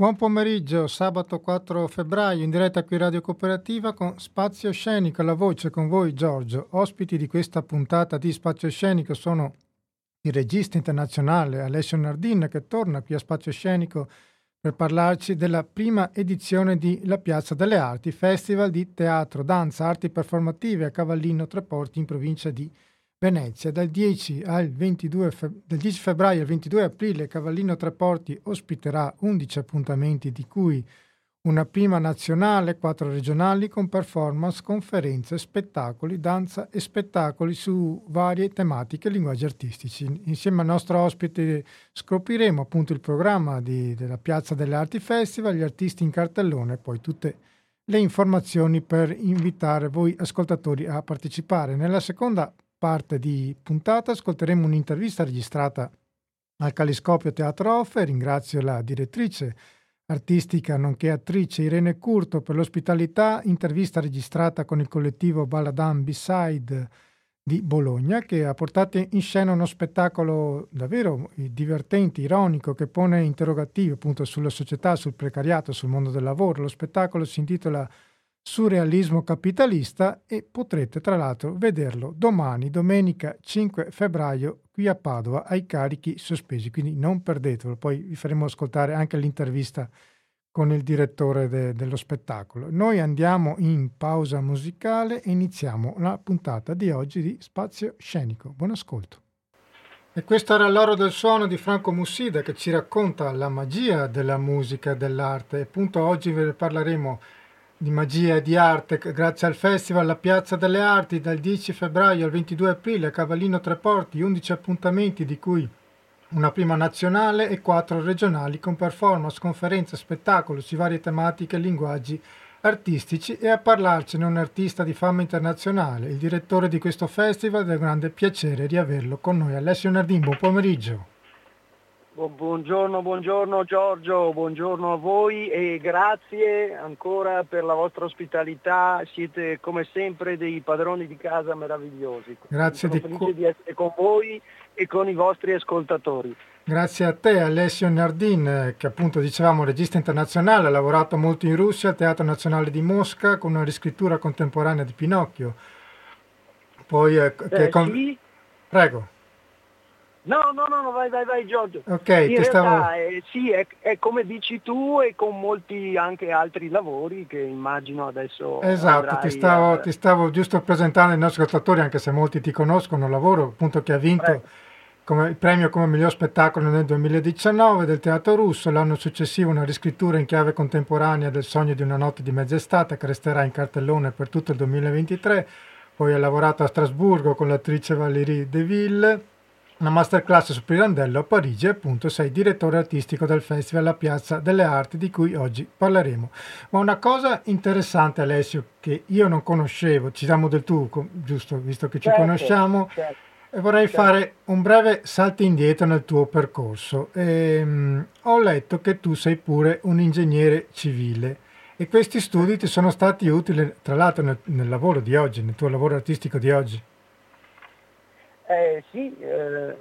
Buon pomeriggio, sabato 4 febbraio, in diretta qui Radio Cooperativa con Spazio Scenico, la voce con voi Giorgio. Ospiti di questa puntata di Spazio Scenico sono il regista internazionale Alessio Nardin che torna qui a Spazio Scenico per parlarci della prima edizione di La Piazza delle Arti, festival di teatro, danza, arti performative a Cavallino Treporti in provincia di Venezia. Dal 10, al 22 feb- dal 10 febbraio al 22 aprile Cavallino Treporti ospiterà 11 appuntamenti di cui una prima nazionale, quattro regionali con performance, conferenze, spettacoli, danza e spettacoli su varie tematiche e linguaggi artistici. Insieme al nostro ospite scopriremo appunto il programma di, della Piazza delle Arti Festival, gli artisti in cartellone e poi tutte le informazioni per invitare voi ascoltatori a partecipare. Nella seconda parte di puntata. Ascolteremo un'intervista registrata al Caliscopio Teatro Off e ringrazio la direttrice artistica nonché attrice Irene Curto per l'ospitalità, intervista registrata con il collettivo Baladam Beside di Bologna che ha portato in scena uno spettacolo davvero divertente, ironico, che pone interrogativi appunto sulla società, sul precariato, sul mondo del lavoro. Lo spettacolo si intitola surrealismo capitalista e potrete tra l'altro vederlo domani, domenica 5 febbraio, qui a Padova, ai carichi sospesi, quindi non perdetelo, poi vi faremo ascoltare anche l'intervista con il direttore de- dello spettacolo. Noi andiamo in pausa musicale e iniziamo la puntata di oggi di Spazio Scenico. Buon ascolto. E questo era l'oro del suono di Franco Mussida che ci racconta la magia della musica e dell'arte. E appunto oggi ve ne parleremo di magia e di arte grazie al Festival La Piazza delle Arti dal 10 febbraio al 22 aprile a Cavallino Treporti, 11 appuntamenti di cui una prima nazionale e quattro regionali con performance, conferenze, spettacolo su varie tematiche e linguaggi artistici e a parlarcene un artista di fama internazionale, il direttore di questo festival ed è un grande piacere riaverlo con noi. Alessio Nardin, buon pomeriggio. Buongiorno, buongiorno Giorgio, buongiorno a voi e grazie ancora per la vostra ospitalità, siete come sempre dei padroni di casa meravigliosi. Grazie Sono di cu- di essere con voi e con i vostri ascoltatori. Grazie a te Alessio Nardin, che appunto dicevamo regista internazionale, ha lavorato molto in Russia al Teatro Nazionale di Mosca con una riscrittura contemporanea di Pinocchio. Poi, eh, che Eh, con- sì? Prego. No, no, no, no, vai, vai, vai Giorgio. Ok, In realtà stavo... eh, sì, è, è come dici tu e con molti anche altri lavori che immagino adesso Esatto, ti stavo, a- ti stavo giusto presentando ai nostri ascoltatori, anche se molti ti conoscono, un lavoro appunto che ha vinto come il premio come miglior spettacolo nel 2019 del Teatro Russo, l'anno successivo una riscrittura in chiave contemporanea del Sogno di una notte di mezz'estate che resterà in cartellone per tutto il 2023, poi ha lavorato a Strasburgo con l'attrice Valérie Deville, una masterclass su Pirandello a Parigi e appunto sei direttore artistico del Festival La Piazza delle Arti di cui oggi parleremo. Ma una cosa interessante Alessio che io non conoscevo, ci diamo del tu, giusto, visto che ci Certo, conosciamo, certo. e vorrei Certo. fare un breve salto indietro nel tuo percorso. Ehm, ho letto che tu sei pure un ingegnere civile e questi studi ti sono stati utili, tra l'altro, nel, nel lavoro di oggi, nel tuo lavoro artistico di oggi. Eh, sì, eh,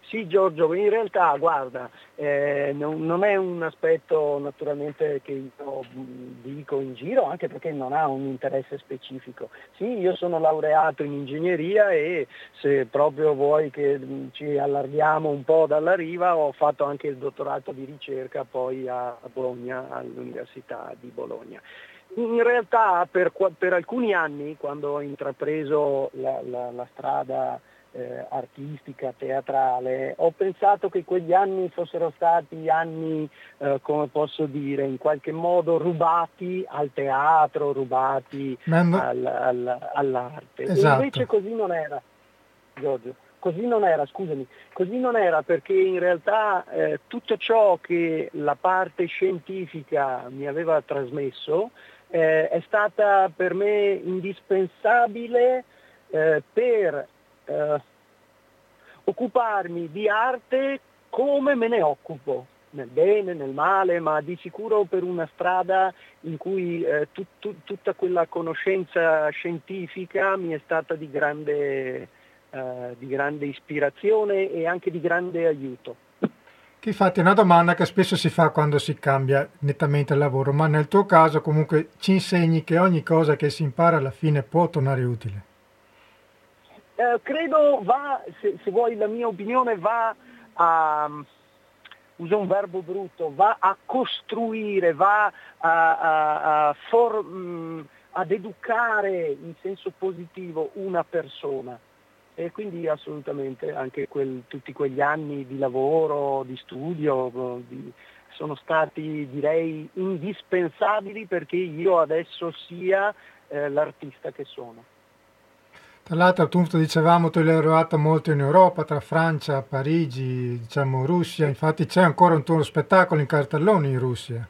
sì Giorgio, in realtà guarda, eh, non, non è un aspetto naturalmente che io mh, dico in giro, anche perché non ha un interesse specifico. Sì, io sono laureato in ingegneria e se proprio vuoi che mh, ci allarghiamo un po' dalla riva, ho fatto anche il dottorato di ricerca poi a Bologna, all'Università di Bologna. In realtà per, per alcuni anni, quando ho intrapreso la, la- la strada eh, artistica, teatrale, ho pensato che quegli anni fossero stati anni, eh, come posso dire, in qualche modo rubati al teatro, rubati no- al- al- all'arte. Esatto. Invece così non era, Giorgio. Così non era, scusami, così non era perché in realtà eh, tutto ciò che la parte scientifica mi aveva trasmesso eh, è stata per me indispensabile eh, per eh, occuparmi di arte come me ne occupo, nel bene, nel male, ma di sicuro per una strada in cui eh, tu- tu- tutta quella conoscenza scientifica mi è stata di grande, eh, di grande ispirazione e anche di grande aiuto. Che infatti è una domanda che spesso si fa quando si cambia nettamente il lavoro, ma nel tuo caso comunque ci insegni che ogni cosa che si impara alla fine può tornare utile. Eh, credo va, se, se, vuoi la mia opinione, va a, uso un verbo brutto, va a costruire, va a, a, a for, mm, ad educare in senso positivo una persona. E quindi assolutamente anche quel, tutti quegli anni di lavoro, di studio, di, sono stati direi indispensabili perché io adesso sia eh, l'artista che sono. Tra l'altro appunto dicevamo tu l'hai lavorato molto in Europa, tra Francia, Parigi, diciamo Russia, infatti c'è ancora un tuo spettacolo in cartellone in Russia.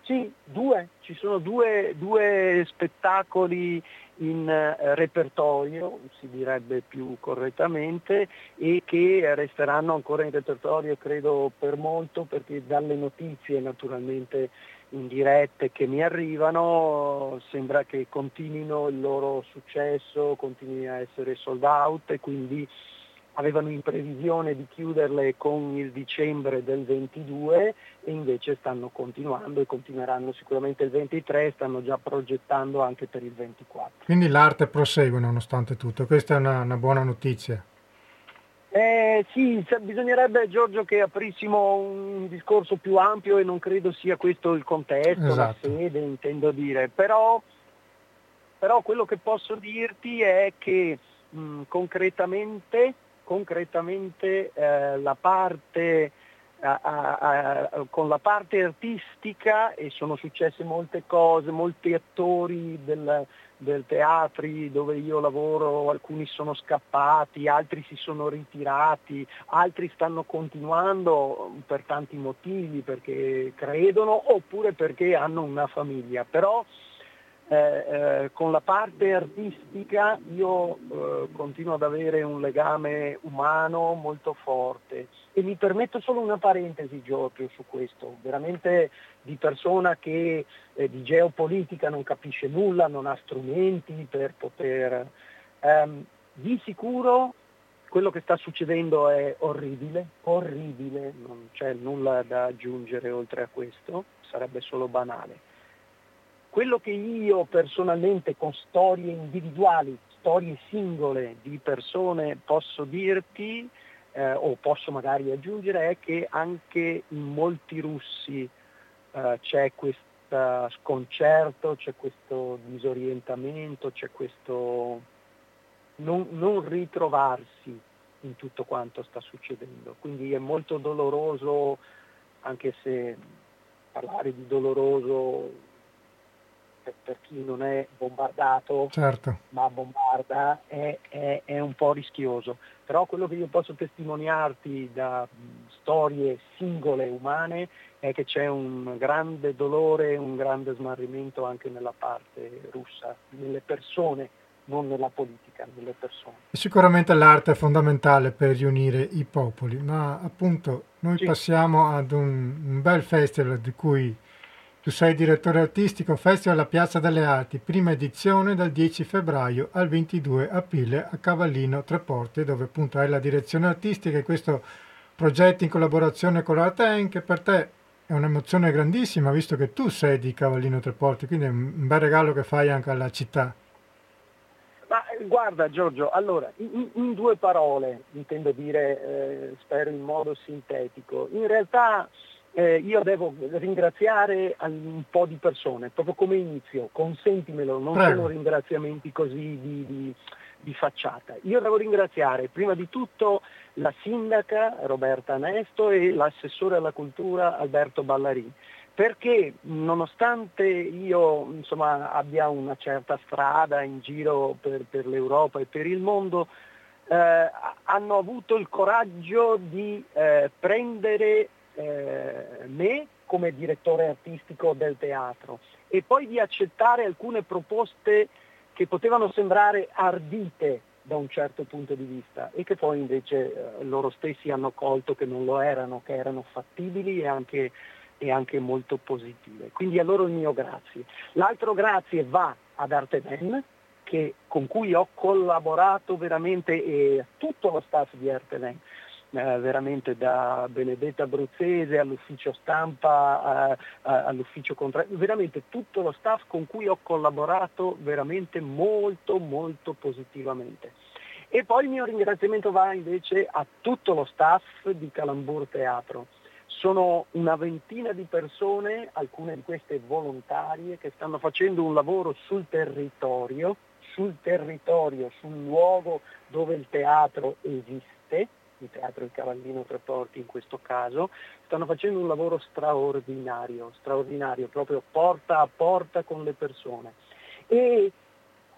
Sì, due, ci sono due, due spettacoli in eh, repertorio, si direbbe più correttamente, e che resteranno ancora in repertorio credo per molto perché dalle notizie naturalmente indirette che mi arrivano sembra che continuino il loro successo, continui a essere sold out e quindi avevano in previsione di chiuderle con il dicembre del 22 e invece stanno continuando e continueranno sicuramente il 23 stanno già progettando anche per il 24. Quindi l'arte prosegue nonostante tutto, questa è una, una buona notizia. Eh, sì, bisognerebbe Giorgio che aprissimo un discorso più ampio e non credo sia questo il contesto, esatto. la sede intendo dire, però, però quello che posso dirti è che mh, concretamente concretamente eh, la parte, a, a, a, con la parte artistica e sono successe molte cose, molti attori del, del teatri dove io lavoro, alcuni sono scappati, altri si sono ritirati, altri stanno continuando per tanti motivi, perché credono oppure perché hanno una famiglia. Però eh, eh, con la parte artistica io eh, continuo ad avere un legame umano molto forte. E mi permetto solo una parentesi Giorgio su questo, veramente di persona che eh, di geopolitica non capisce nulla, non ha strumenti per poter... Ehm, di sicuro quello che sta succedendo è orribile, orribile, non c'è nulla da aggiungere oltre a questo, sarebbe solo banale quello che io personalmente con storie individuali, storie singole di persone posso dirti eh, o posso magari aggiungere è che anche in molti russi eh, c'è questo sconcerto, c'è questo disorientamento, c'è questo non, non ritrovarsi in tutto quanto sta succedendo. Quindi è molto doloroso, anche se parlare di doloroso per, per chi non è bombardato certo. ma bombarda è, è, è, un po' rischioso. Però quello che io posso testimoniarti da storie singole umane è che c'è un grande dolore, un grande smarrimento anche nella parte russa, nelle persone non nella politica, nelle persone. Sicuramente l'arte è fondamentale per riunire i popoli, ma appunto noi sì. passiamo ad un, un, bel festival di cui tu sei direttore artistico Festival alla Piazza delle Arti, prima edizione dal 10 febbraio al 22 aprile a Cavallino Treporti, dove appunto hai la direzione artistica e questo progetto in collaborazione con l'Arten, che per te è un'emozione grandissima, visto che tu sei di Cavallino Treporti, quindi è un bel regalo che fai anche alla città. Ma guarda Giorgio, allora, in, in due parole, intendo dire, eh, spero in modo sintetico, in realtà eh, io devo ringraziare un po' di persone, proprio come inizio, consentimelo, non Prego. sono ringraziamenti così di, di, di, facciata. Io devo ringraziare prima di tutto la sindaca Roberta Nesto e l'assessore alla cultura Alberto Ballarini perché nonostante io insomma, abbia una certa strada in giro per, per l'Europa e per il mondo, eh, hanno avuto il coraggio di eh, prendere me come direttore artistico del teatro e poi di accettare alcune proposte che potevano sembrare ardite da un certo punto di vista e che poi invece eh, loro stessi hanno colto che non lo erano, che erano fattibili e anche, e anche molto positive. Quindi a loro il mio grazie. L'altro grazie va ad Artemen, che, con cui ho collaborato veramente e a tutto lo staff di Artemen eh, veramente da Benedetta Abruzzese all'ufficio stampa, eh, all'ufficio contrario, veramente tutto lo staff con cui ho collaborato veramente molto molto positivamente. E poi il mio ringraziamento va invece a tutto lo staff di Calambur Teatro. Sono una ventina di persone, alcune di queste volontarie, che stanno facendo un lavoro sul territorio, sul territorio, sul luogo dove il teatro esiste, il teatro Il Cavallino Tre Porti in questo caso, stanno facendo un lavoro straordinario, straordinario, proprio porta a porta con le persone. E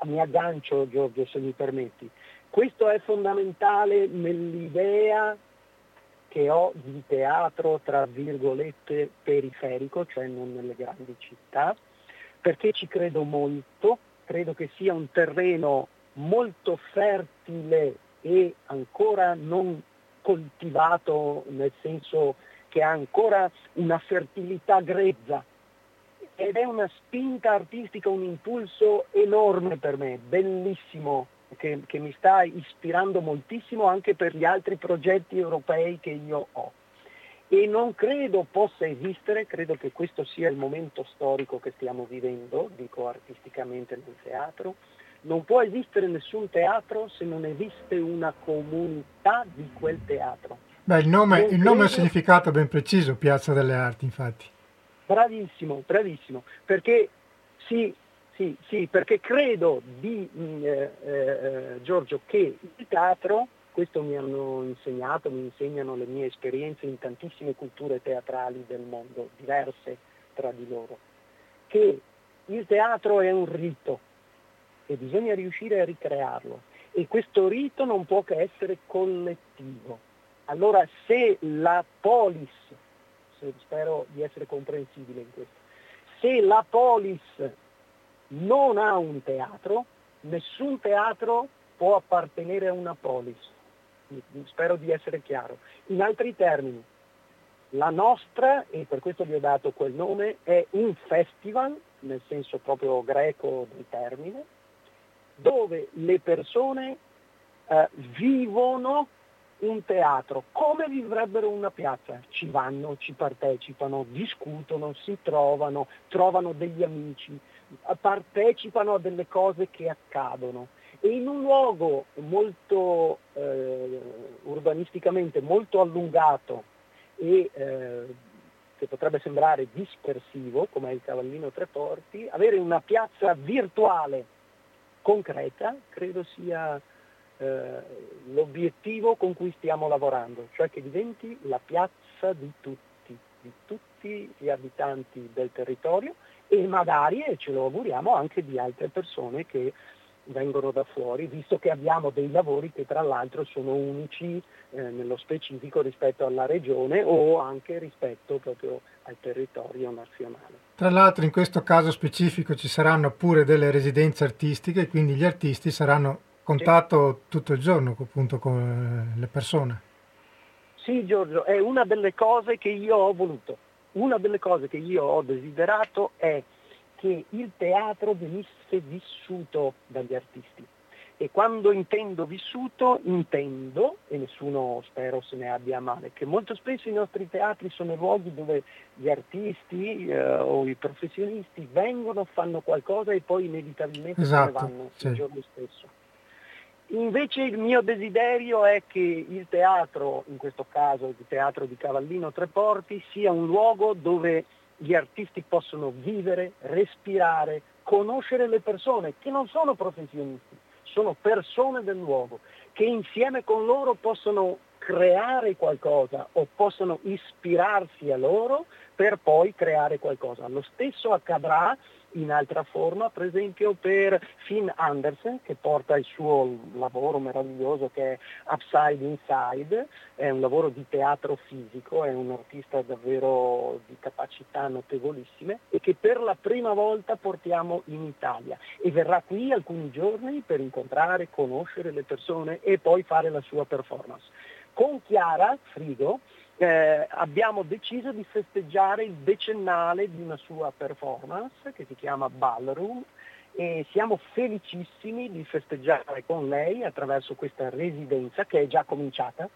mi aggancio Giorgio se mi permetti, questo è fondamentale nell'idea che ho di teatro tra virgolette periferico, cioè non nelle grandi città, perché ci credo molto, credo che sia un terreno molto fertile e ancora non coltivato nel senso che ha ancora una fertilità grezza. Ed è una spinta artistica, un impulso enorme per me, bellissimo che, che mi sta ispirando moltissimo anche per gli altri progetti europei che io ho. E non credo possa esistere, credo che questo sia il momento storico che stiamo vivendo, dico artisticamente nel teatro, non può esistere nessun teatro se non esiste una comunità di quel teatro. Beh, il nome, il nome ha un significato ben preciso, Piazza delle Arti, infatti. Bravissimo, bravissimo, perché sì, sì, sì, perché credo di mm, eh, eh, Giorgio che il teatro, questo mi hanno insegnato, mi insegnano le mie esperienze in tantissime culture teatrali del mondo, diverse tra di loro, che il teatro è un rito e bisogna riuscire a ricrearlo e questo rito non può che essere collettivo. Allora se la polis, spero di essere comprensibile in questo, se la polis non ha un teatro, nessun teatro può appartenere a una polis. Spero di essere chiaro. In altri termini, la nostra, e per questo vi ho dato quel nome, è un festival, nel senso proprio greco del termine, dove le persone eh, vivono un teatro come vivrebbero una piazza. Ci vanno, ci partecipano, discutono, si trovano, trovano degli amici, partecipano a delle cose che accadono e in un luogo molto eh, urbanisticamente molto allungato e eh, che potrebbe sembrare dispersivo come è il Cavallino Tre Porti, avere una piazza virtuale concreta credo sia eh, l'obiettivo con cui stiamo lavorando, cioè che diventi la piazza di tutti, di tutti gli abitanti del territorio e magari, e ce lo auguriamo, anche di altre persone che vengono da fuori, visto che abbiamo dei lavori che tra l'altro sono unici eh, nello specifico rispetto alla regione o anche rispetto proprio al territorio nazionale. Tra l'altro in questo caso specifico ci saranno pure delle residenze artistiche, quindi gli artisti saranno a contatto sì. tutto il giorno appunto con le persone. Sì Giorgio, è una delle cose che io ho voluto una delle cose che io ho desiderato è che il teatro venisse vissuto dagli artisti. E quando intendo vissuto, intendo, e nessuno spero se ne abbia a male, che molto spesso i nostri teatri sono luoghi dove gli artisti eh, o i professionisti vengono, fanno qualcosa e poi inevitabilmente esatto, se ne vanno sì. il giorno stesso. Invece il mio desiderio è che il teatro, in questo caso il teatro di Cavallino Treporti, sia un luogo dove gli artisti possono vivere, respirare, conoscere le persone che non sono professionisti, sono persone del luogo, che insieme con loro possono creare qualcosa o possono ispirarsi a loro per poi creare qualcosa. Lo stesso accadrà in altra forma, per esempio per Finn Andersen che porta il suo lavoro meraviglioso che è Upside Inside, è un lavoro di teatro fisico, è un artista davvero di capacità notevolissime e che per la prima volta portiamo in Italia e verrà qui alcuni giorni per incontrare, conoscere le persone e poi fare la sua performance. Con Chiara Frigo eh, abbiamo deciso di festeggiare il decennale di una sua performance che si chiama Ballroom e siamo felicissimi di festeggiare con lei attraverso questa residenza che è già cominciata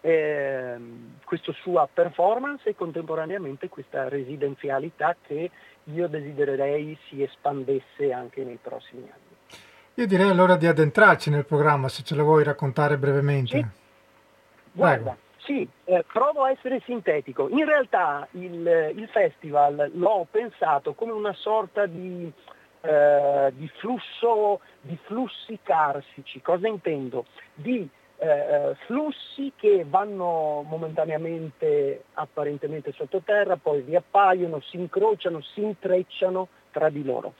eh, questa sua performance e contemporaneamente questa residenzialità che io desidererei si espandesse anche nei prossimi anni. Io direi allora di addentrarci nel programma, se ce lo vuoi raccontare brevemente. Sì. Guarda, sì, eh, provo a essere sintetico. In realtà il, il festival l'ho pensato come una sorta di, eh, di, flusso, di flussi carsici. Cosa intendo? Di eh, eh, flussi che vanno momentaneamente apparentemente sottoterra, poi riappaiono, si incrociano, si intrecciano tra di loro.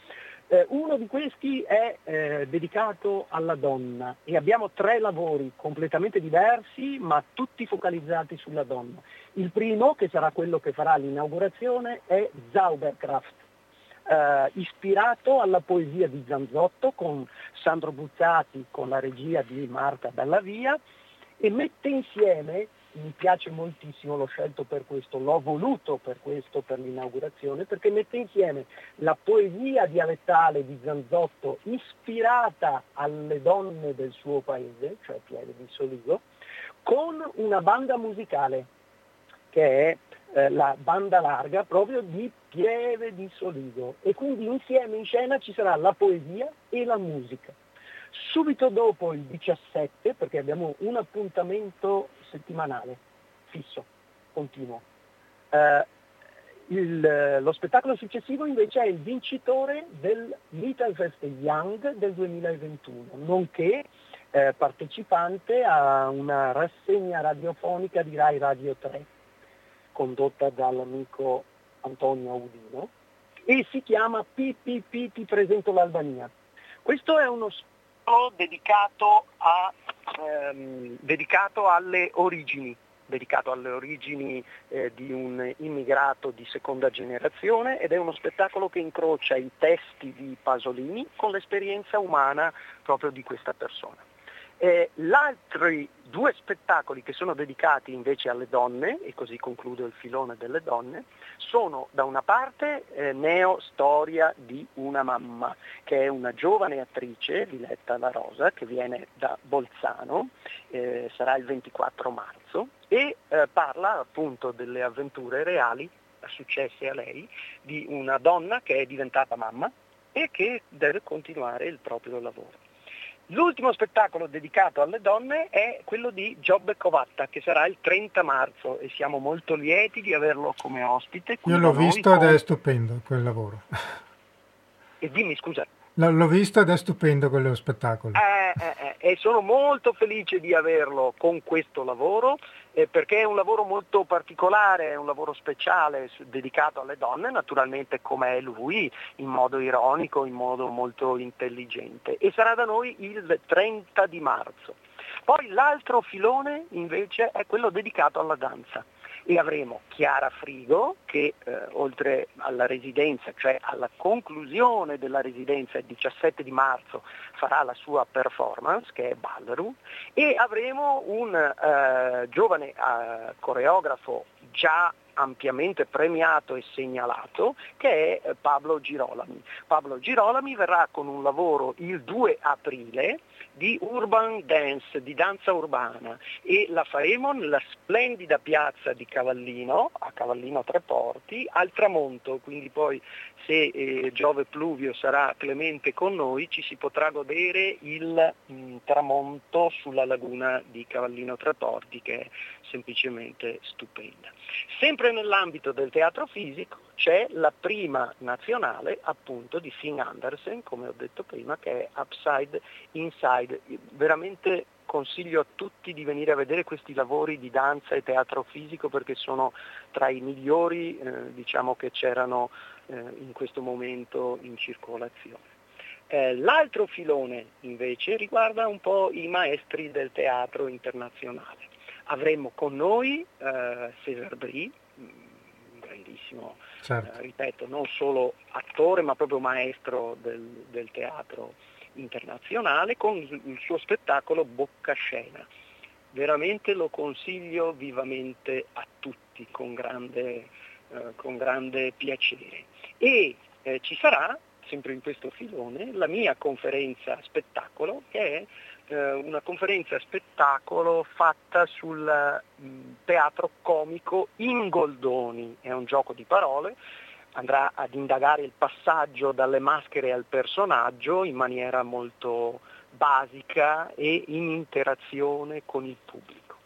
Eh, uno di questi è eh, dedicato alla donna e abbiamo tre lavori completamente diversi ma tutti focalizzati sulla donna. Il primo, che sarà quello che farà l'inaugurazione, è Zauberkraft, eh, ispirato alla poesia di Zanzotto con Sandro Buzzati, con la regia di Marta Dallavia e mette insieme, mi piace moltissimo, l'ho scelto per questo, l'ho voluto per questo, per l'inaugurazione, perché mette insieme la poesia dialettale di Zanzotto ispirata alle donne del suo paese, cioè Pieve di Soligo, con una banda musicale che è eh, la banda larga proprio di Pieve di Soligo e quindi insieme in scena ci sarà la poesia e la musica. Subito dopo il 17, perché abbiamo un appuntamento settimanale, fisso, continuo, eh, il, lo spettacolo successivo invece è il vincitore del Little Fest Young del 2021, nonché eh, partecipante a una rassegna radiofonica di Rai Radio 3 condotta dall'amico Antonio Audino e si chiama PPP Ti presento l'Albania. Questo è uno spot dedicato, a, ehm, dedicato alle origini, dedicato alle origini eh, di un immigrato di seconda generazione ed è uno spettacolo che incrocia i testi di Pasolini con l'esperienza umana proprio di questa persona. Eh, altri due spettacoli che sono dedicati invece alle donne, e così concludo il filone delle donne, sono da una parte eh, Neo Storia di una mamma, che è una giovane attrice, Diletta La Rosa, che viene da Bolzano, eh, sarà il 24 marzo, e eh, parla appunto delle avventure reali successe a lei di una donna che è diventata mamma e che deve continuare il proprio lavoro. L'ultimo spettacolo dedicato alle donne è quello di Giobbe Covatta, che sarà il 30 marzo e siamo molto lieti di averlo come ospite. Io l'ho visto con... ed è stupendo quel lavoro. E dimmi scusa. L'ho visto ed è stupendo quello spettacolo. Eh, eh, eh, e sono molto felice di averlo con questo lavoro eh, perché è un lavoro molto particolare, è un lavoro speciale dedicato alle donne, naturalmente come è lui, in modo ironico, in modo molto intelligente. E sarà da noi il 30 di marzo. Poi l'altro filone invece è quello dedicato alla danza e avremo Chiara Frigo che eh, oltre alla residenza, cioè alla conclusione della residenza il 17 di marzo farà la sua performance che è Ballroom e avremo un eh, giovane eh, coreografo già ampiamente premiato e segnalato che è eh, Pablo Girolami. Pablo Girolami verrà con un lavoro il 2 aprile di urban dance, di danza urbana e la faremo nella splendida piazza di Cavallino, a Cavallino Tre Porti, al tramonto, quindi poi se eh, Giove Pluvio sarà clemente con noi ci si potrà godere il mh, mm, tramonto sulla laguna di Cavallino Tre Porti che è semplicemente stupenda. Sempre nell'ambito del teatro fisico c'è la prima nazionale appunto di Finn Andersen, come ho detto prima, che è Upside Inside. Veramente consiglio a tutti di venire a vedere questi lavori di danza e teatro fisico perché sono tra i migliori eh, diciamo, che c'erano eh, in questo momento in circolazione. Eh, l'altro filone invece riguarda un po' i maestri del teatro internazionale. Avremo con noi eh, Cesar Brie, un grandissimo, certo. eh, ripeto, non solo attore ma proprio maestro del, del teatro internazionale con il suo spettacolo Boccascena. Veramente lo consiglio vivamente a tutti con grande, eh, con grande piacere. E eh, ci sarà, sempre in questo filone, la mia conferenza spettacolo che è eh, una conferenza spettacolo fatta sul mh, mm, teatro comico in Goldoni, è un gioco di parole, andrà ad indagare il passaggio dalle maschere al personaggio in maniera molto basica e in interazione con il pubblico.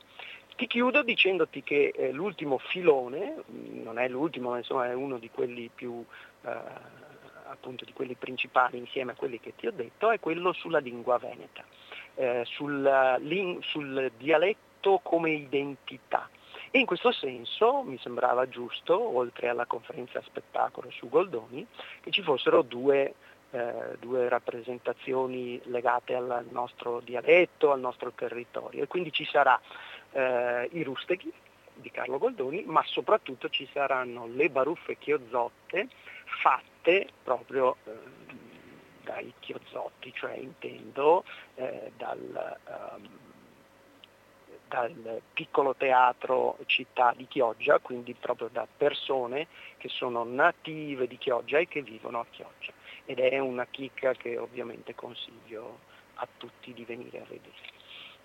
Ti chiudo dicendoti che eh, l'ultimo filone, mm, non è l'ultimo, ma insomma è uno di quelli più eh, appunto di quelli principali insieme a quelli che ti ho detto, è quello sulla lingua veneta, eh, sul, sul dialetto come identità. E in questo senso mi sembrava giusto, oltre alla conferenza spettacolo su Goldoni, che ci fossero due, eh, due rappresentazioni legate al nostro dialetto, al nostro territorio. E quindi ci sarà eh, i rusteghi di Carlo Goldoni, ma soprattutto ci saranno le baruffe chiozzotte fatte proprio eh, dai chiozzotti, cioè intendo eh, dal, um, dal, piccolo teatro città di Chioggia, quindi proprio da persone che sono native di Chioggia e che vivono a Chioggia. Ed è una chicca che ovviamente consiglio a tutti di venire a vedere.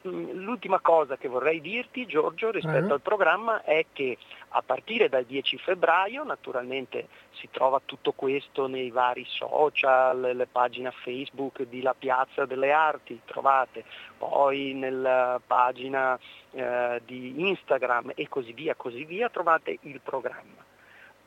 Mm, l'ultima cosa che vorrei dirti, Giorgio, rispetto uh-huh. al programma è che a partire dal 10 febbraio, naturalmente si trova tutto questo nei vari social, le pagine Facebook di La Piazza delle Arti, trovate, poi nella pagina eh, di Instagram e così via, così via, trovate il programma.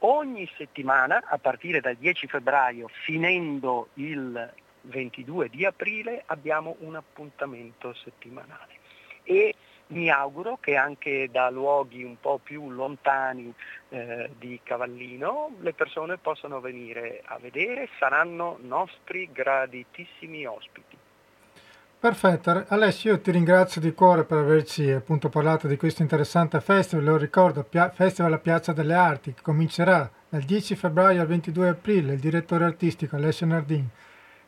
Ogni settimana, a partire dal 10 febbraio, finendo il 22 di aprile abbiamo un appuntamento settimanale e mi auguro che anche da luoghi un po' più lontani eh, di Cavallino le persone possano venire a vedere, saranno nostri graditissimi ospiti. Perfetto, Alessio io ti ringrazio di cuore per averci appunto parlato di questo interessante festival, lo ricordo, Pia- Festival alla Piazza delle Arti, che comincerà dal 10 febbraio al 22 aprile, il direttore artistico Alessio Nardin.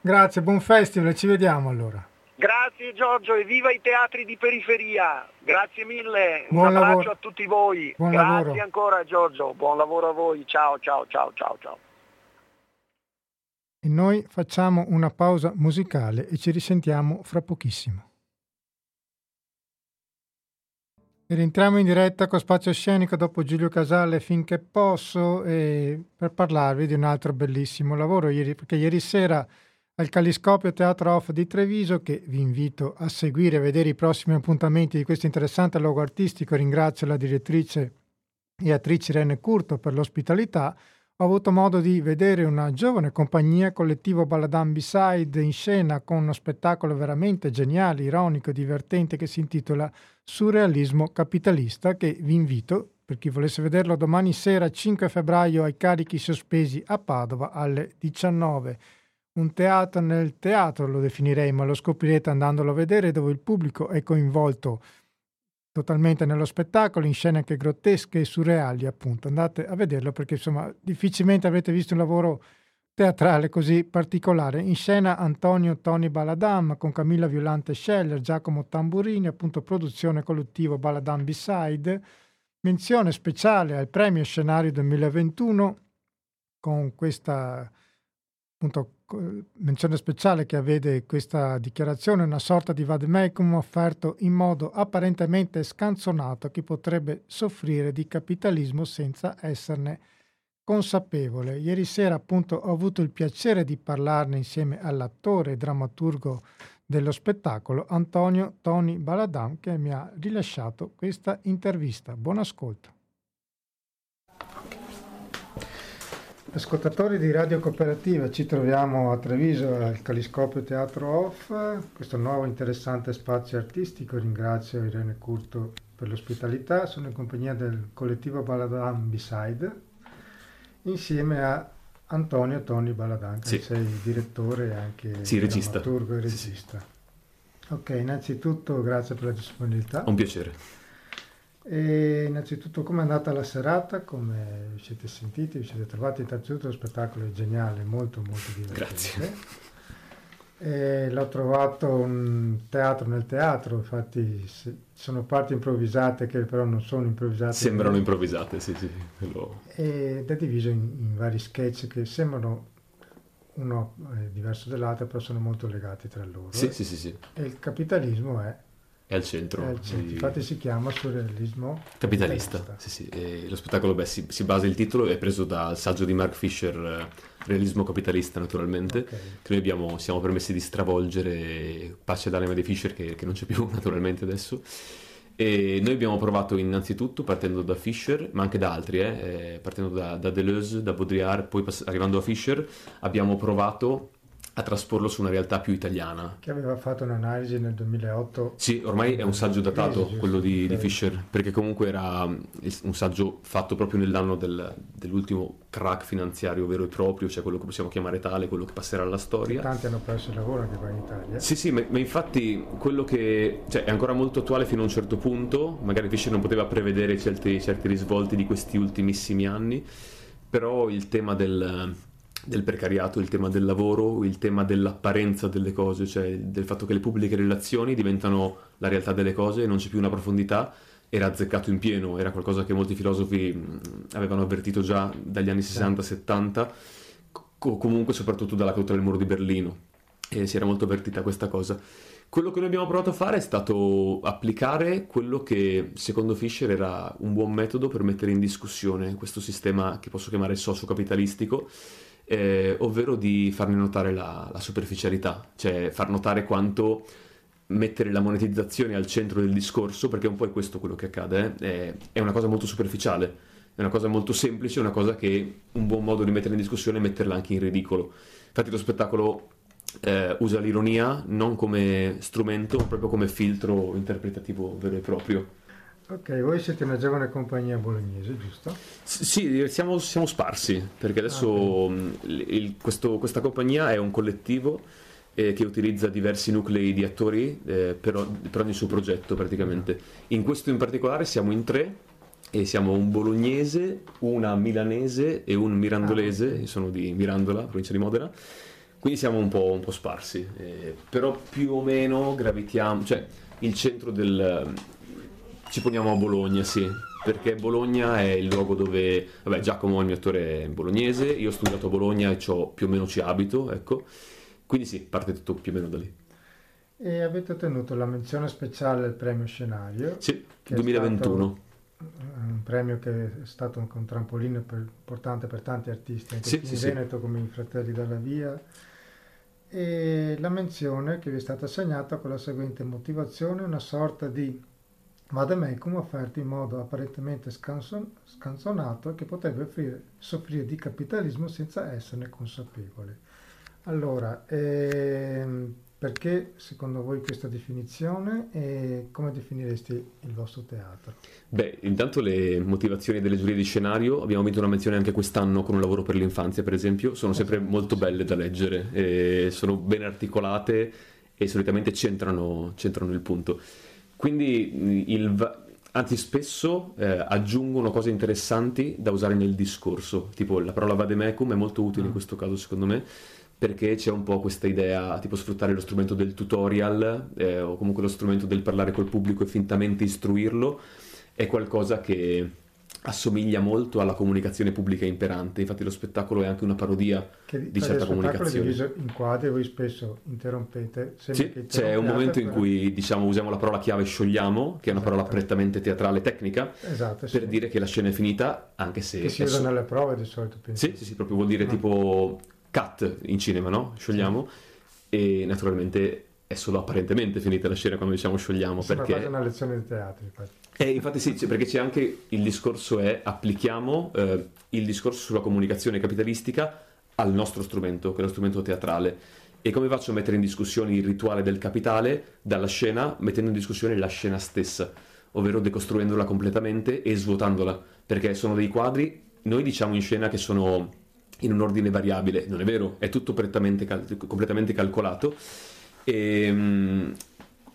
Grazie, buon festival ci vediamo allora. Grazie Giorgio e viva i teatri di periferia. Grazie mille. Buon Un abbraccio lavoro. a tutti voi. Buon Grazie lavoro. ancora Giorgio. Buon lavoro a voi. Ciao ciao ciao ciao ciao. E noi facciamo una pausa musicale e ci risentiamo fra pochissimo. E rientriamo in diretta con Spazio Scenico dopo Giulio Casale finché posso per parlarvi di un altro bellissimo lavoro ieri, perché ieri sera al Caliscopio Teatro Off di Treviso che vi invito a seguire e vedere i prossimi appuntamenti di questo interessante logo artistico. Ringrazio la direttrice e attrice Irene Curto per l'ospitalità. Ho avuto modo di vedere una giovane compagnia collettivo Balladan Beside in scena con uno spettacolo veramente geniale, ironico e divertente che si intitola Surrealismo capitalista che vi invito per chi volesse vederlo domani sera 5 febbraio ai carichi sospesi a Padova alle 19 un teatro nel teatro lo definirei, ma lo scoprirete andandolo a vedere dove il pubblico è coinvolto totalmente nello spettacolo, in scene anche grottesche e surreali, appunto. Andate a vederlo perché insomma difficilmente avrete visto un lavoro teatrale così particolare. In scena Antonio Toni Baladam con Camilla Violante Scheller, Giacomo Tamburini, appunto produzione collettivo Baladam Beside. Menzione speciale al premio scenario 2021 con questa appunto menzione speciale che vede questa dichiarazione una sorta di vademecum offerto in modo apparentemente scanzonato a chi potrebbe soffrire di capitalismo senza esserne consapevole. Ieri sera appunto ho avuto il piacere di parlarne insieme all'attore e drammaturgo dello spettacolo Antonio Toni Baladam che mi ha rilasciato questa intervista. Buon ascolto. Ascoltatori di Radio Cooperativa, ci troviamo a Treviso al Caliscopio Teatro Off, questo nuovo interessante spazio artistico. Ringrazio Irene Curto per l'ospitalità, sono in compagnia del collettivo Baladan Beside, insieme a Antonio Toni Baladan, che sì. sei direttore e anche sì, regista. e regista. Sì, ok, innanzitutto grazie per la disponibilità. Un piacere. E innanzitutto come è andata la serata, come vi siete sentiti, vi siete trovati, innanzitutto lo spettacolo è geniale, molto molto divertente. Grazie. E l'ho trovato un teatro nel teatro, infatti sono parti improvvisate che però non sono improvvisate. Sembrano improvvisate, sì, sì. Quello... Ed è diviso in, in vari sketch che sembrano uno è diverso dall'altro, però sono molto legati tra loro. Sì, eh? sì, sì, sì. E il capitalismo è è al centro. È al centro. Di... Infatti si chiama surrealismo capitalista. capitalista. Sì, sì. lo spettacolo beh, si, si, basa, il titolo è preso dal saggio di Mark Fisher, eh, Realismo capitalista naturalmente, okay. che noi abbiamo, siamo permessi di stravolgere, pace d'anima di Fisher che, che non c'è più naturalmente adesso. E noi abbiamo provato innanzitutto partendo da Fisher, ma anche da altri, eh, eh partendo da, da, Deleuze, da Baudrillard, poi pass- arrivando a Fisher, abbiamo provato a trasporlo su una realtà più italiana. Che aveva fatto un'analisi nel 2008. Sì, ormai è un saggio datato crisi, quello di, di, Fisher, perché comunque era un saggio fatto proprio nell'anno del, dell'ultimo crack finanziario vero e proprio, cioè quello che possiamo chiamare tale, quello che passerà alla storia. Tanti hanno perso il lavoro anche qua in Italia. Sì, sì, ma, ma infatti quello che cioè, è ancora molto attuale fino a un certo punto, magari Fisher non poteva prevedere certi, certi risvolti di questi ultimissimi anni, però il tema del del precariato, il tema del lavoro, il tema dell'apparenza delle cose, cioè del fatto che le pubbliche relazioni diventano la realtà delle cose e non c'è più una profondità, era azzeccato in pieno, era qualcosa che molti filosofi avevano avvertito già dagli anni 60-70, co- comunque soprattutto dalla caduta del muro di Berlino, e si era molto avvertita questa cosa. Quello che noi abbiamo provato a fare è stato applicare quello che secondo Fischer era un buon metodo per mettere in discussione questo sistema che posso chiamare socio-capitalistico, eh, ovvero di farne notare la, la, superficialità, cioè far notare quanto mettere la monetizzazione al centro del discorso, perché un po' è questo quello che accade, eh? è una cosa molto superficiale, è una cosa molto semplice, è una cosa che un buon modo di mettere in discussione è metterla anche in ridicolo. Infatti lo spettacolo eh, usa l'ironia non come strumento, ma proprio come filtro interpretativo vero e proprio. Ok, voi siete una giovane compagnia bolognese, giusto? S- sì, siamo, siamo, sparsi, perché adesso ah, okay. il, questo, questa compagnia è un collettivo eh, che utilizza diversi nuclei di attori eh, per, per, ogni suo progetto praticamente. In questo in particolare siamo in tre e siamo un bolognese, una milanese e un mirandolese, ah, sono di Mirandola, provincia di Modena. Quindi siamo un po', un po sparsi, eh, però più o meno gravitiamo, cioè il centro del ci poniamo a Bologna, sì, perché Bologna è il luogo dove, vabbè Giacomo il mio attore è bolognese, io ho studiato a Bologna e più o meno ci abito, ecco, quindi sì, parte tutto più o meno da lì. E avete ottenuto la menzione speciale del premio scenario. Sì, 2021. Un premio che è stato un trampolino per, importante per tanti artisti, anche sì, in sì, Veneto sì. come i Fratelli dalla Via. E la menzione che vi è stata assegnata con la seguente motivazione, una sorta di Vademecum offerto in modo apparentemente scanson- scanzonato che potrebbe offrire, soffrire di capitalismo senza esserne consapevole. Allora, ehm, perché secondo voi questa definizione e come definiresti il vostro teatro? Beh, intanto le motivazioni delle giurie di scenario, abbiamo vinto una menzione anche quest'anno con un lavoro per l'infanzia, per esempio, sono sempre esatto, molto belle da leggere, sono ben articolate e solitamente centrano, centrano il punto. Quindi il, anzi spesso eh, aggiungono cose interessanti da usare nel discorso, tipo la parola vademecum è molto utile in mm. questo caso secondo me, perché c'è un po' questa idea, tipo sfruttare lo strumento del tutorial eh, o comunque lo strumento del parlare col pubblico e fintamente istruirlo, è qualcosa che assomiglia molto alla comunicazione pubblica imperante, infatti lo spettacolo è anche una parodia che, di certa comunicazione. È diviso in quadri, voi spesso interrompete. Sì, c'è un momento in cui diciamo, usiamo la parola chiave sciogliamo, che è una esatto. parola prettamente teatrale tecnica, esatto, per dire che la scena è finita, anche se... Che si usa nelle prove di solito. Penso. Sì, sì, sì, proprio vuol dire no. tipo cut in cinema, no? Sciogliamo. Sì. E naturalmente è solo apparentemente finita la scena quando diciamo sciogliamo. Sembra perché... quasi una lezione di teatro. Infatti. Eh, infatti sì, perché c'è anche il discorso è applichiamo eh, il discorso sulla comunicazione capitalistica al nostro strumento, che è lo strumento teatrale. E come faccio a mettere in discussione il rituale del capitale dalla scena, mettendo in discussione la scena stessa, ovvero decostruendola completamente e svuotandola, perché sono dei quadri, noi diciamo in scena che sono in un ordine variabile, non è vero, è tutto cal- completamente calcolato e, ehm,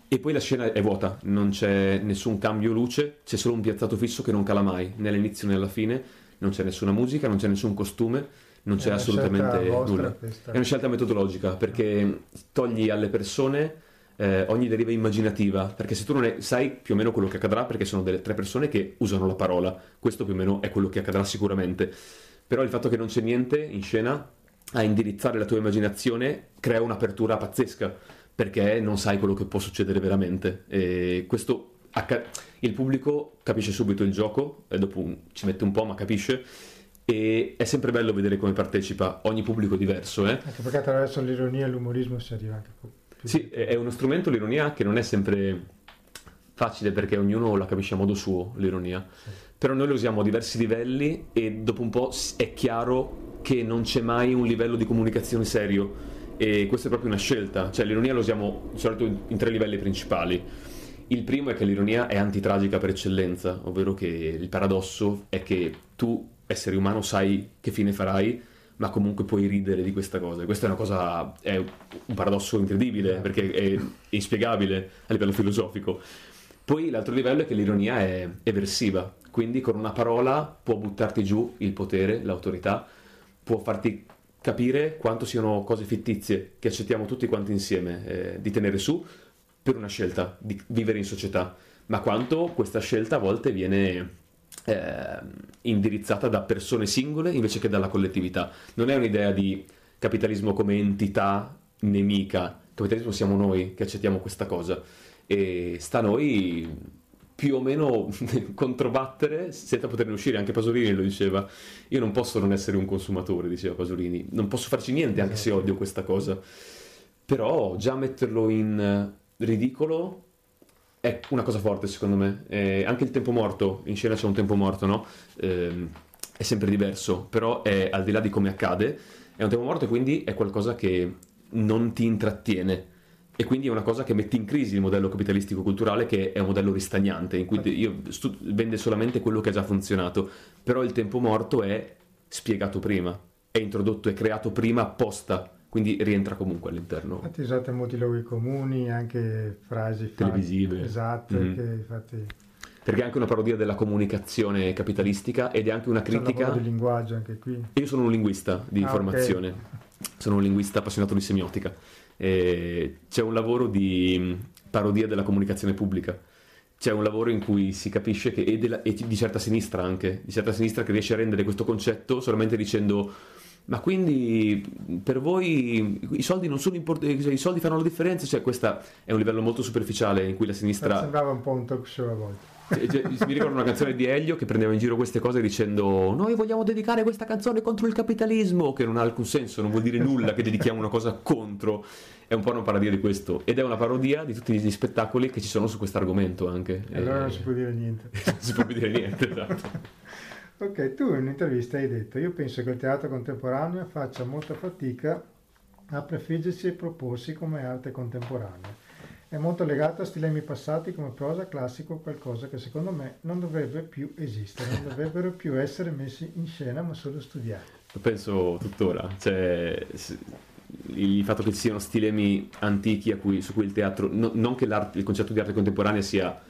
e, poi la scena è vuota, non c'è nessun cambio luce, c'è solo un piazzato fisso che non cala mai, né all'inizio né alla fine, non c'è nessuna musica, non c'è nessun costume, non c'è assolutamente nulla. Questa. È una scelta metodologica perché togli alle persone eh, ogni deriva immaginativa, perché se tu non è, sai più o meno quello che accadrà, perché sono delle tre persone che usano la parola, questo più o meno è quello che accadrà sicuramente. Però il fatto che non c'è niente in scena a indirizzare la tua immaginazione crea un'apertura pazzesca perché non sai quello che può succedere veramente e questo il pubblico capisce subito il gioco e dopo ci mette un po' ma capisce e è sempre bello vedere come partecipa ogni pubblico diverso eh? anche perché attraverso l'ironia e l'umorismo si arriva anche più sì, è uno strumento l'ironia che non è sempre facile perché ognuno la capisce a modo suo l'ironia sì. però noi lo usiamo a diversi livelli e dopo un po' è chiaro che non c'è mai un livello di comunicazione serio e questa è proprio una scelta cioè l'ironia lo usiamo di solito in tre livelli principali il primo è che l'ironia è antitragica per eccellenza, ovvero che il paradosso è che tu, essere umano, sai che fine farai, ma comunque puoi ridere di questa cosa. Questa è una cosa, è un paradosso incredibile, perché è inspiegabile a livello filosofico. Poi l'altro livello è che l'ironia è eversiva, quindi con una parola può buttarti giù il potere, l'autorità, può farti capire quanto siano cose fittizie che accettiamo tutti quanti insieme eh, di tenere su, per una scelta di vivere in società, ma quanto questa scelta a volte viene eh, indirizzata da persone singole invece che dalla collettività. Non è un'idea di capitalismo come entità nemica, capitalismo siamo noi che accettiamo questa cosa. E sta a noi più o meno controbattere senza poterne uscire. Anche Pasolini lo diceva: Io non posso non essere un consumatore, diceva Pasolini, non posso farci niente anche se odio questa cosa. Però già metterlo in ridicolo è una cosa forte secondo me. Eh, anche il tempo morto, in scena c'è un tempo morto, no? Eh, è sempre diverso, però è al di là di come accade, è un tempo morto e quindi è qualcosa che non ti intrattiene. E quindi è una cosa che mette in crisi il modello capitalistico culturale, che è un modello ristagnante, in cui io stu- vende solamente quello che ha già funzionato. Però il tempo morto è spiegato prima, è introdotto, è creato prima apposta quindi rientra comunque all'interno. Infatti usate molti luoghi comuni, anche frasi televisive. Esatte, mm-hmm. che infatti... Perché è anche una parodia della comunicazione capitalistica ed è anche una critica... Di linguaggio anche qui. Io sono un linguista di ah, formazione, okay. sono un linguista appassionato di semiotica. E c'è un lavoro di parodia della comunicazione pubblica. C'è un lavoro in cui si capisce che, e, della, e di certa sinistra anche, di certa sinistra che riesce a rendere questo concetto solamente dicendo ma quindi per voi i soldi non sono importanti, cioè, i soldi fanno la differenza? Cioè, questo è un livello molto superficiale in cui la sinistra. Sembrava un po' un talk show a volte. Cioè, cioè, mi ricordo una canzone di Elio che prendeva in giro queste cose dicendo noi vogliamo dedicare questa canzone contro il capitalismo, che non ha alcun senso, non vuol dire nulla che dedichiamo una cosa contro. È un po' una parodia di questo. Ed è una parodia di tutti gli spettacoli che ci sono su questo argomento anche. E allora non si può dire niente. non si può dire niente, esatto. Ok, tu in un'intervista hai detto, io penso che il teatro contemporaneo faccia molta fatica a prefiggersi e proporsi come arte contemporanea. È molto legato a stilemi passati come prosa classico, qualcosa che secondo me non dovrebbe più esistere, non dovrebbero più essere messi in scena ma solo studiati. Lo penso tuttora, cioè il fatto che ci siano stilemi antichi cui, su cui il teatro, no, non che il concetto di arte contemporanea sia,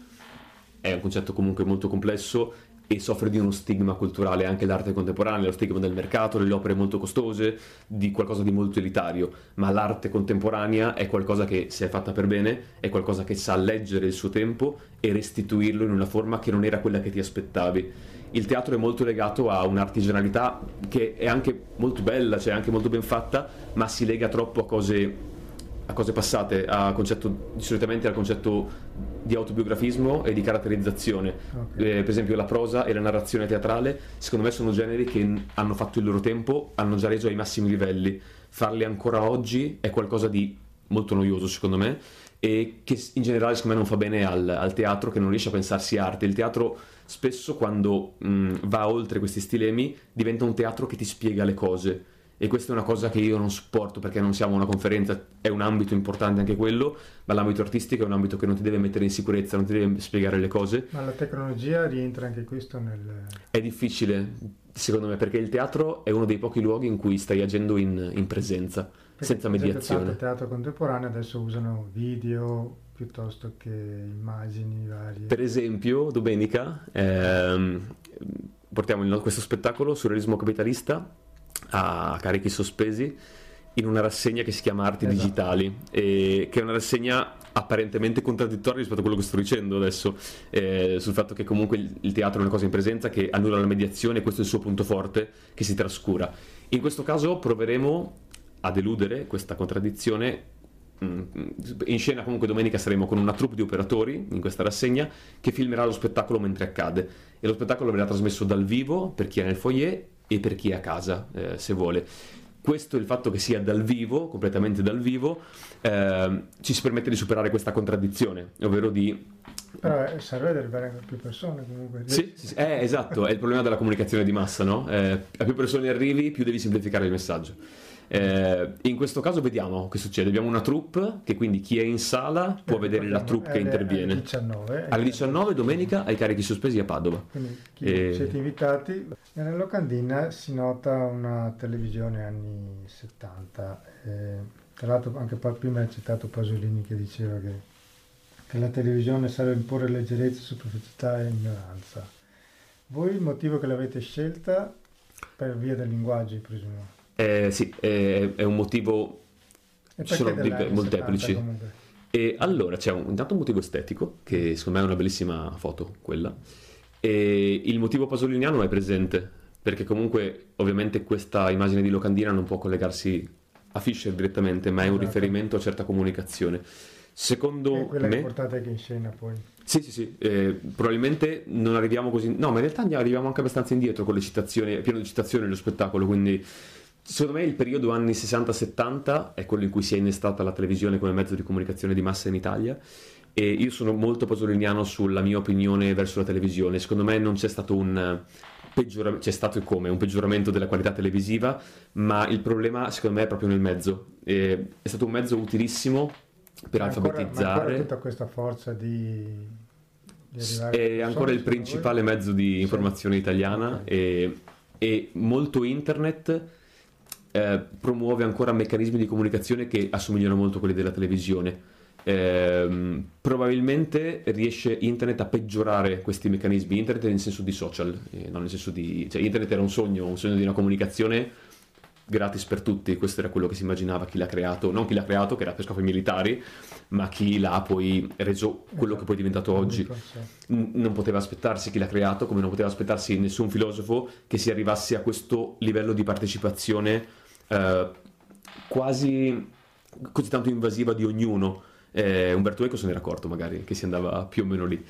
è un concetto comunque molto complesso e soffre di uno stigma culturale anche l'arte contemporanea, lo stigma del mercato, delle opere molto costose, di qualcosa di molto elitario, ma l'arte contemporanea è qualcosa che se è fatta per bene, è qualcosa che sa leggere il suo tempo e restituirlo in una forma che non era quella che ti aspettavi. Il teatro è molto legato a un'artigianalità che è anche molto bella, cioè anche molto ben fatta, ma si lega troppo a cose a cose passate, a concetto, solitamente al concetto di autobiografismo e di caratterizzazione. Okay. Eh, per esempio la prosa e la narrazione teatrale, secondo me sono generi che hanno fatto il loro tempo, hanno già reso ai massimi livelli. Farli ancora oggi è qualcosa di molto noioso, secondo me, e che in generale secondo me non fa bene al, al teatro che non riesce a pensarsi arte. Il teatro spesso quando mh, va oltre questi stilemi diventa un teatro che ti spiega le cose e questa è una cosa che io non supporto perché non siamo una conferenza, è un ambito importante anche quello, ma l'ambito artistico è un ambito che non ti deve mettere in sicurezza, non ti deve spiegare le cose. Ma la tecnologia rientra anche questo nel... È difficile, secondo me, perché il teatro è uno dei pochi luoghi in cui stai agendo in, in presenza, perché senza mediazione. Il teatro contemporaneo adesso usano video piuttosto che immagini varie. Per esempio, domenica ehm, portiamo il, questo spettacolo, Surrealismo Capitalista, a carichi sospesi in una rassegna che si chiama Arti esatto. Digitali, e che è una rassegna apparentemente contraddittorie rispetto a quello che sto dicendo adesso, eh, sul fatto che comunque il, il teatro è una cosa in presenza che annulla la mediazione, questo è il suo punto forte che si trascura. In questo caso proveremo a deludere questa contraddizione mm, in scena comunque domenica saremo con una troupe di operatori in questa rassegna che filmerà lo spettacolo mentre accade e lo spettacolo verrà trasmesso dal vivo per chi è nel foyer e per chi è a casa eh, se vuole questo il fatto che sia dal vivo, completamente dal vivo, eh, ci si permette di superare questa contraddizione, ovvero di... Però serve ad arrivare a più persone comunque. Sì, sì, sì, eh, esatto, è il problema della comunicazione di massa, no? Eh, a più persone arrivi, più devi semplificare il messaggio. Eh, in questo caso vediamo che succede. Abbiamo una troupe che quindi chi è in sala può vedere la troupe che interviene. Alle 19, alle 19 domenica ai carichi sospesi a Padova. Quindi e... siete invitati. Nella locandina si nota una televisione anni 70. Eh, tra l'altro anche prima hai citato Pasolini che diceva che, che la televisione serve a imporre leggerezza, superficialità e ignoranza. Voi il motivo che l'avete scelta per via del linguaggio, presumo? Eh, sì, è, è, un motivo... Ci sono molteplici. E allora c'è un, intanto un motivo estetico, che secondo me è una bellissima foto quella, e il motivo pasoliniano è presente, perché comunque ovviamente questa immagine di locandina non può collegarsi a Fischer direttamente, ma è un esatto. riferimento a certa comunicazione. Secondo e quella me... che portate anche in scena poi. Sì, sì, sì, eh, probabilmente non arriviamo così... No, ma in realtà arriviamo anche abbastanza indietro con le citazioni, è pieno di citazioni dello spettacolo, quindi Secondo me il periodo anni 60-70 è quello in cui si è innestata la televisione come mezzo di comunicazione di massa in Italia e io sono molto pasoliniano sulla mia opinione verso la televisione. Secondo me non c'è stato un peggioramento, c'è stato come un peggioramento della qualità televisiva, ma il problema secondo me è proprio nel mezzo. è stato un mezzo utilissimo per ma alfabetizzare. Ancora, ma tutta questa forza di... di è ancora il principale mezzo di informazione sì. italiana okay. e, e molto internet eh, promuove ancora meccanismi di comunicazione che assomigliano molto a quelli della televisione. Eh, probabilmente riesce internet a peggiorare questi meccanismi. Internet nel senso di social, eh, non nel senso di. Cioè, internet era un sogno, un sogno di una comunicazione gratis per tutti. Questo era quello che si immaginava chi l'ha creato, non chi l'ha creato, che era per scopi militari, ma chi l'ha poi reso quello esatto. che poi è diventato oggi. N- non poteva aspettarsi chi l'ha creato, come non poteva aspettarsi nessun filosofo che si arrivasse a questo livello di partecipazione eh, quasi così tanto invasiva di ognuno. Eh, Umberto Eco se n'era accorto magari che si andava più o meno lì.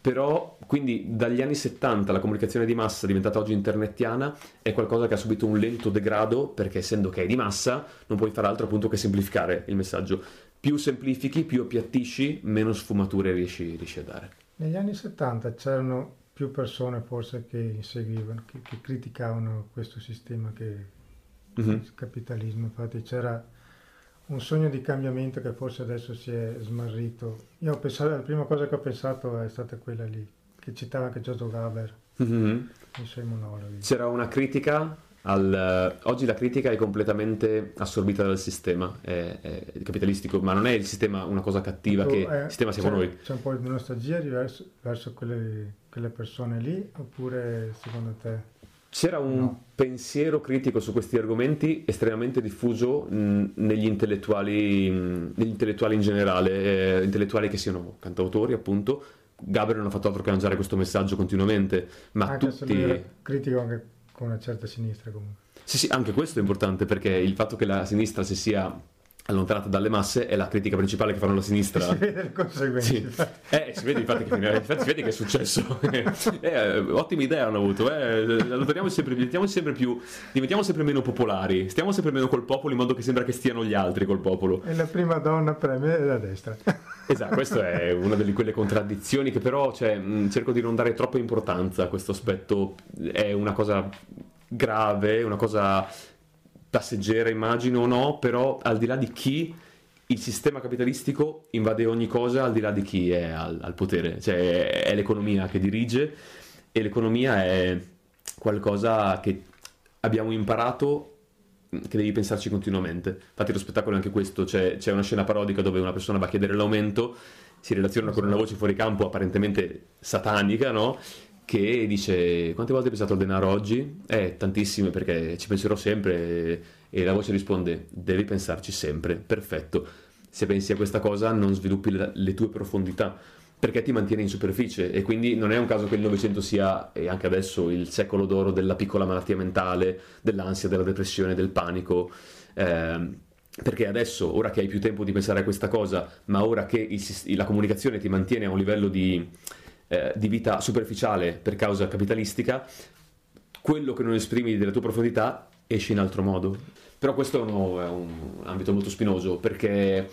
Però, quindi dagli anni 70 la comunicazione di massa diventata oggi internetiana è qualcosa che ha subito un lento degrado perché essendo che è di massa non puoi fare altro appunto che semplificare il messaggio. Più semplifichi, più appiattisci, meno sfumature riesci, riesci a dare. Negli anni 70 c'erano più persone forse che inseguivano, che, che criticavano questo sistema che mm-hmm. il capitalismo, infatti c'era un sogno di cambiamento che forse adesso si è smarrito. Io ho pensato, la prima cosa che ho pensato è stata quella lì, che citava anche Giorgio Gaber mm-hmm. nei suoi monologhi. C'era una critica al, oggi la critica è completamente assorbita dal sistema è, è capitalistico, ma non è il sistema una cosa cattiva tu, che eh, il sistema siamo noi. C'è un po' di nostalgia verso, verso quelle, quelle persone lì, oppure secondo te? C'era un no. pensiero critico su questi argomenti estremamente diffuso mh, negli, intellettuali, mh, negli intellettuali in generale, eh, intellettuali che siano cantautori appunto. Gabriel non ha fatto altro che lanciare questo messaggio continuamente, ma anche tutti... Critico anche con una certa sinistra comunque. Sì, sì, anche questo è importante perché il fatto che la sinistra si sia allontanata dalle masse è la critica principale che fanno la sinistra. Si vede le conseguenze. Sì. Eh, si vede infatti che, infatti, si vede che è successo. eh, ottime idee hanno avuto. Eh. Allontaniamoci sempre, diventiamo sempre più, diventiamo sempre meno popolari, stiamo sempre meno col popolo in modo che sembra che stiano gli altri col popolo. E la prima donna premia è la destra. Esatto, questa è una delle quelle contraddizioni che però cioè, cerco di non dare troppa importanza a questo aspetto. È una cosa grave, una cosa passeggera, immagino o no, però al di là di chi il sistema capitalistico invade ogni cosa, al di là di chi è al, al potere, cioè è, l'economia che dirige e l'economia è qualcosa che abbiamo imparato che devi pensarci continuamente. Infatti lo spettacolo è anche questo, c'è, c'è, una scena parodica dove una persona va a chiedere l'aumento, si relaziona con una voce fuori campo apparentemente satanica, no? Che dice quante volte hai pensato al denaro oggi? Eh, tantissime perché ci penserò sempre e la voce risponde devi pensarci sempre, perfetto. se pensi a questa cosa non sviluppi le, le tue profondità perché ti mantiene in superficie e quindi non è un caso che il Novecento sia, e anche adesso, il secolo d'oro della piccola malattia mentale, dell'ansia, della depressione, del panico. Eh, perché adesso, ora che hai più tempo di pensare a questa cosa, ma ora che il, la comunicazione ti mantiene a un livello di, eh, di vita superficiale per causa capitalistica, quello che non esprimi della tua profondità esce in altro modo. Però questo è un, è un ambito molto spinoso perché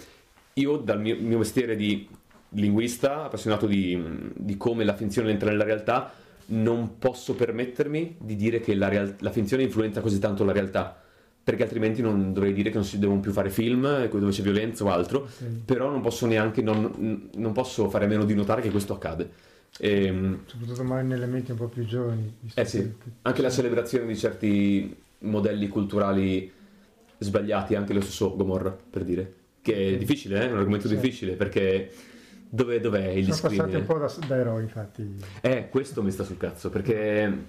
io dal mio, mio mestiere di linguista, appassionato di, di, come la finzione entra nella realtà, non posso permettermi di dire che la, real- la, finzione influenza così tanto la realtà, perché altrimenti non dovrei dire che non si devono più fare film dove c'è violenza o altro, sì. però non posso neanche, non, non, posso fare a meno di notare che questo accade. E, ehm, Soprattutto magari nelle menti un po' più giovani. Eh sì, anche la celebrazione di certi modelli culturali sbagliati, anche lo stesso Gomorra, per dire, che è difficile, eh? è un argomento sì. difficile, perché dove, dov'è il Sono passati un po' da, da, eroi, infatti. Eh, questo mi sta sul cazzo, perché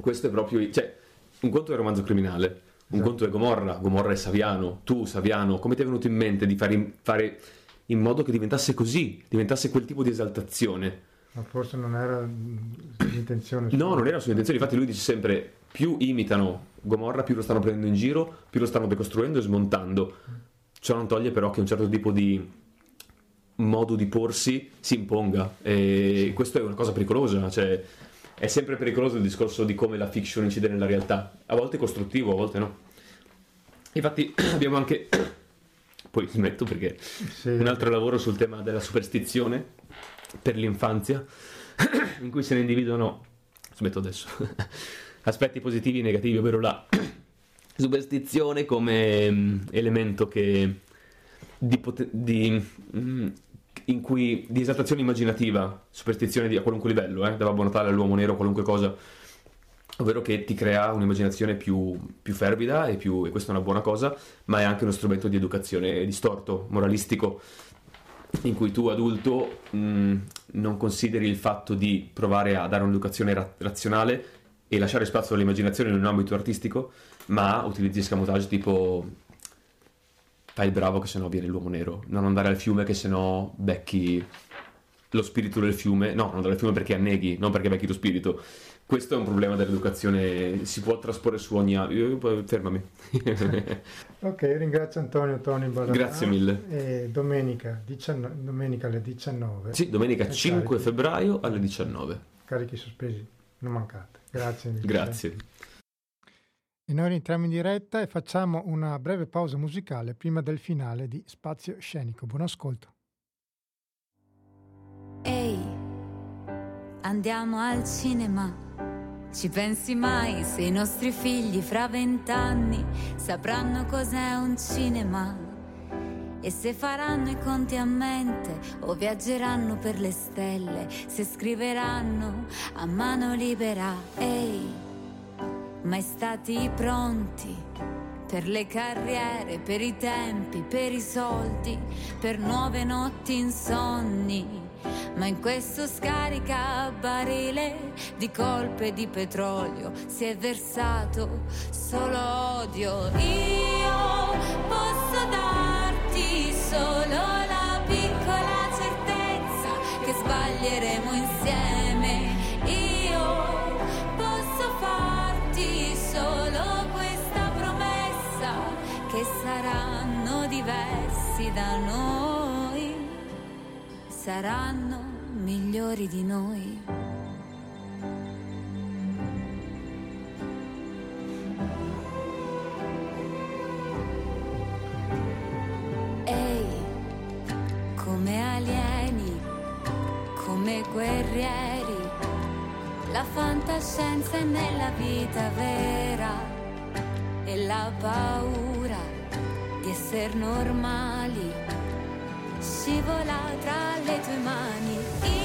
questo è proprio... Cioè, un conto è il romanzo criminale, un esatto. conto è Gomorra, Gomorra è Saviano, tu Saviano, come ti è venuto in mente di fare fare in modo che diventasse così, diventasse quel tipo di esaltazione? Ma forse non era l'intenzione. No, non era la sua intenzione, infatti lui dice sempre più imitano Gomorra, più lo stanno prendendo in giro, più lo stanno decostruendo e smontando. Ciò non toglie però che un certo tipo di modo di porsi si imponga e sì. questo è una cosa pericolosa, cioè è sempre pericoloso il discorso di come la fiction incide nella realtà, a volte è costruttivo, a volte no. Infatti abbiamo anche, poi smetto perché sì. un altro lavoro sul tema della superstizione per l'infanzia, in cui se ne individuano, smetto adesso, aspetti positivi e negativi, ovvero la superstizione come mm, elemento che di, pot- di mm, in cui di esaltazione immaginativa, superstizione di, a qualunque livello, eh, da Babbo Natale all'uomo nero, qualunque cosa, ovvero che ti crea un'immaginazione più, più fervida e, più, e questa è una buona cosa, ma è anche uno strumento di educazione distorto, moralistico, in cui tu adulto mh, non consideri il fatto di provare a dare un'educazione ra- razionale e lasciare spazio all'immaginazione in un ambito artistico, ma utilizzi escamotage tipo fai il bravo che sennò viene l'uomo nero, non andare al fiume che sennò becchi lo spirito del fiume, no, non andare al fiume perché anneghi, non perché becchi lo spirito. Questo è un problema dell'educazione, si può trasporre su ogni... Fermami. ok, ringrazio Antonio Toni Ballarà. Grazie mille. E domenica, 19, domenica alle 19. Sì, domenica 5 carichi. febbraio alle 19. Carichi sospesi, non mancate. Grazie mille. Grazie. E noi rientriamo in diretta e facciamo una breve pausa musicale prima del finale di Spazio Scenico. Buon ascolto. Ehi, andiamo al cinema. Ci pensi mai se i nostri figli fra vent'anni sapranno cos'è un cinema? E se faranno i conti a mente o viaggeranno per le stelle, se scriveranno a mano libera. Ehi mai stati pronti per le carriere, per i tempi, per i soldi, per nuove notti insonni. Ma in questo scaricabarile di colpe di petrolio si è versato solo odio. Io posso darti solo la piccola certezza che sbaglieremo insieme. Io solo questa promessa che saranno diversi da noi, saranno migliori di noi. Ehi, come alieni, come guerrieri la fantascienza è nella vita vera e la paura di essere normali scivola tra le tue mani.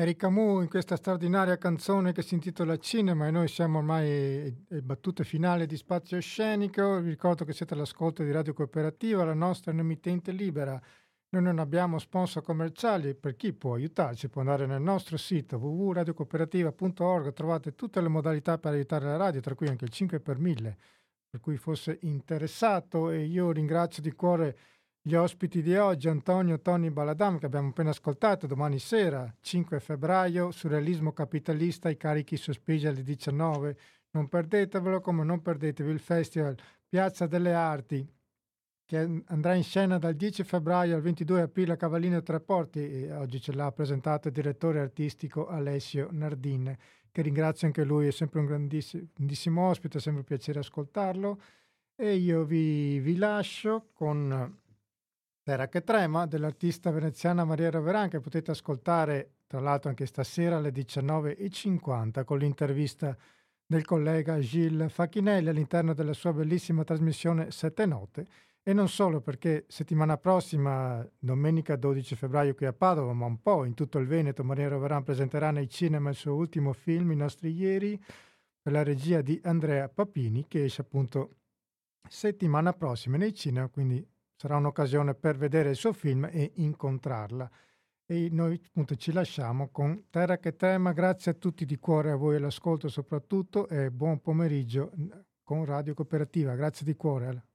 Erika Mu in questa straordinaria canzone che si intitola Cinema e noi siamo ormai ai battute finali di Spazio Scenico. Vi ricordo che siete all'ascolto di Radio Cooperativa, la nostra emittente libera. Noi non abbiamo sponsor commerciali, per chi può aiutarci può andare nel nostro sito www.radiocooperativa.org, trovate tutte le modalità per aiutare la radio, tra cui anche il 5 per 1000, per cui fosse interessato e io ringrazio di cuore gli ospiti di oggi, Antonio Toni Baladam, che abbiamo appena ascoltato domani sera, 5 febbraio, surrealismo capitalista, i carichi sospesi alle 19. Non perdetevelo, come non perdetevi il festival Piazza delle Arti, che andrà in scena dal 10 febbraio al 22 aprile a Cavallino Tre Porti oggi ce l'ha presentato il direttore artistico Alessio Nardin, che ringrazio anche lui, è sempre un grandissimo, grandissimo ospite, è sempre un piacere ascoltarlo. E io vi, vi lascio con Terra che trema dell'artista veneziana Maria Raveran che potete ascoltare tra l'altro anche stasera alle 19.50 con l'intervista del collega Gilles Facchinelli all'interno della sua bellissima trasmissione Sette Note. E non solo perché settimana prossima, domenica 12 febbraio qui a Padova, ma un po' in tutto il Veneto, Maria Raveran presenterà nei cinema il suo ultimo film, I nostri ieri, per la regia di Andrea Papini che esce appunto settimana prossima nei cinema, quindi sarà un'occasione per vedere il suo film e incontrarla. E noi appunto ci lasciamo con Terra che tema. Grazie a tutti di cuore, a voi all'ascolto soprattutto e buon pomeriggio con Radio Cooperativa. Grazie di cuore.